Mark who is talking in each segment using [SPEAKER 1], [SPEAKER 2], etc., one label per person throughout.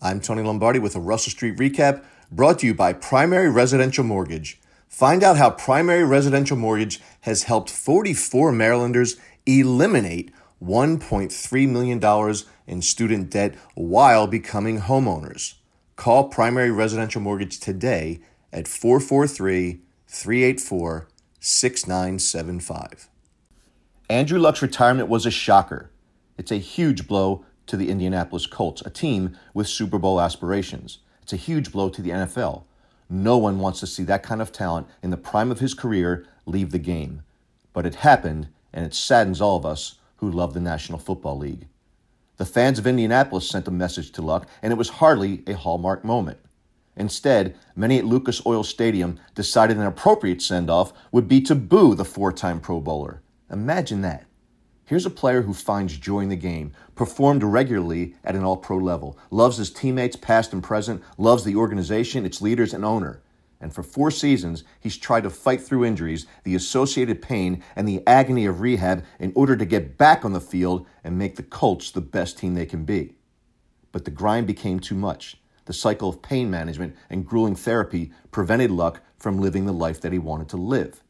[SPEAKER 1] I'm Tony Lombardi with a Russell Street recap brought to you by Primary Residential Mortgage. Find out how Primary Residential Mortgage has helped 44 Marylanders eliminate $1.3 million in student debt while becoming homeowners. Call Primary Residential Mortgage today at 443 384 6975. Andrew Luck's retirement was a shocker. It's a huge blow to the Indianapolis Colts, a team with Super Bowl aspirations. It's a huge blow to the NFL. No one wants to see that kind of talent in the prime of his career leave the game. But it happened, and it saddens all of us who love the National Football League. The fans of Indianapolis sent a message to Luck, and it was hardly a hallmark moment. Instead, many at Lucas Oil Stadium decided an appropriate send off would be to boo the four time Pro Bowler. Imagine that. Here's a player who finds joy in the game, performed regularly at an all pro level, loves his teammates, past and present, loves the organization, its leaders, and owner. And for four seasons, he's tried to fight through injuries, the associated pain, and the agony of rehab in order to get back on the field and make the Colts the best team they can be. But the grind became too much. The cycle of pain management and grueling therapy prevented Luck from living the life that he wanted to live.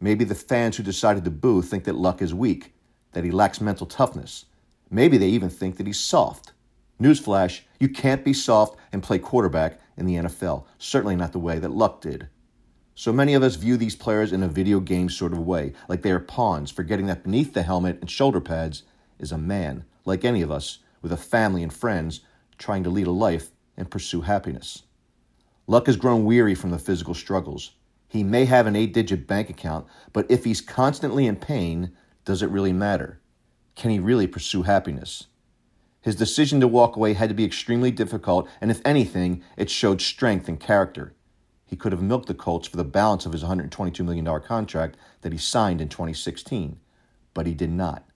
[SPEAKER 1] Maybe the fans who decided to boo think that Luck is weak that he lacks mental toughness. Maybe they even think that he's soft. Newsflash, you can't be soft and play quarterback in the NFL, certainly not the way that Luck did. So many of us view these players in a video game sort of way, like they are pawns, forgetting that beneath the helmet and shoulder pads is a man, like any of us, with a family and friends, trying to lead a life and pursue happiness. Luck has grown weary from the physical struggles. He may have an eight digit bank account, but if he's constantly in pain, does it really matter? Can he really pursue happiness? His decision to walk away had to be extremely difficult, and if anything, it showed strength and character. He could have milked the Colts for the balance of his $122 million contract that he signed in 2016, but he did not.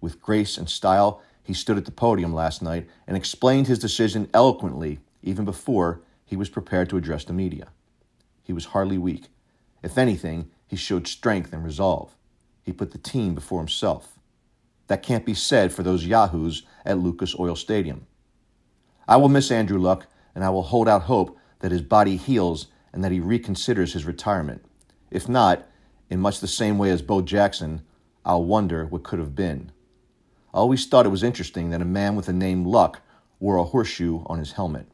[SPEAKER 1] With grace and style, he stood at the podium last night and explained his decision eloquently, even before he was prepared to address the media. He was hardly weak. If anything, he showed strength and resolve. He put the team before himself. That can't be said for those yahoos at Lucas Oil Stadium. I will miss Andrew Luck, and I will hold out hope that his body heals and that he reconsiders his retirement. If not, in much the same way as Bo Jackson, I'll wonder what could have been. I always thought it was interesting that a man with the name Luck wore a horseshoe on his helmet.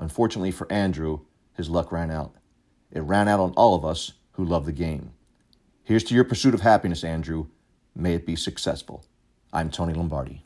[SPEAKER 1] Unfortunately for Andrew, his luck ran out. It ran out on all of us who love the game. Here's to your pursuit of happiness, Andrew. May it be successful. I'm Tony Lombardi.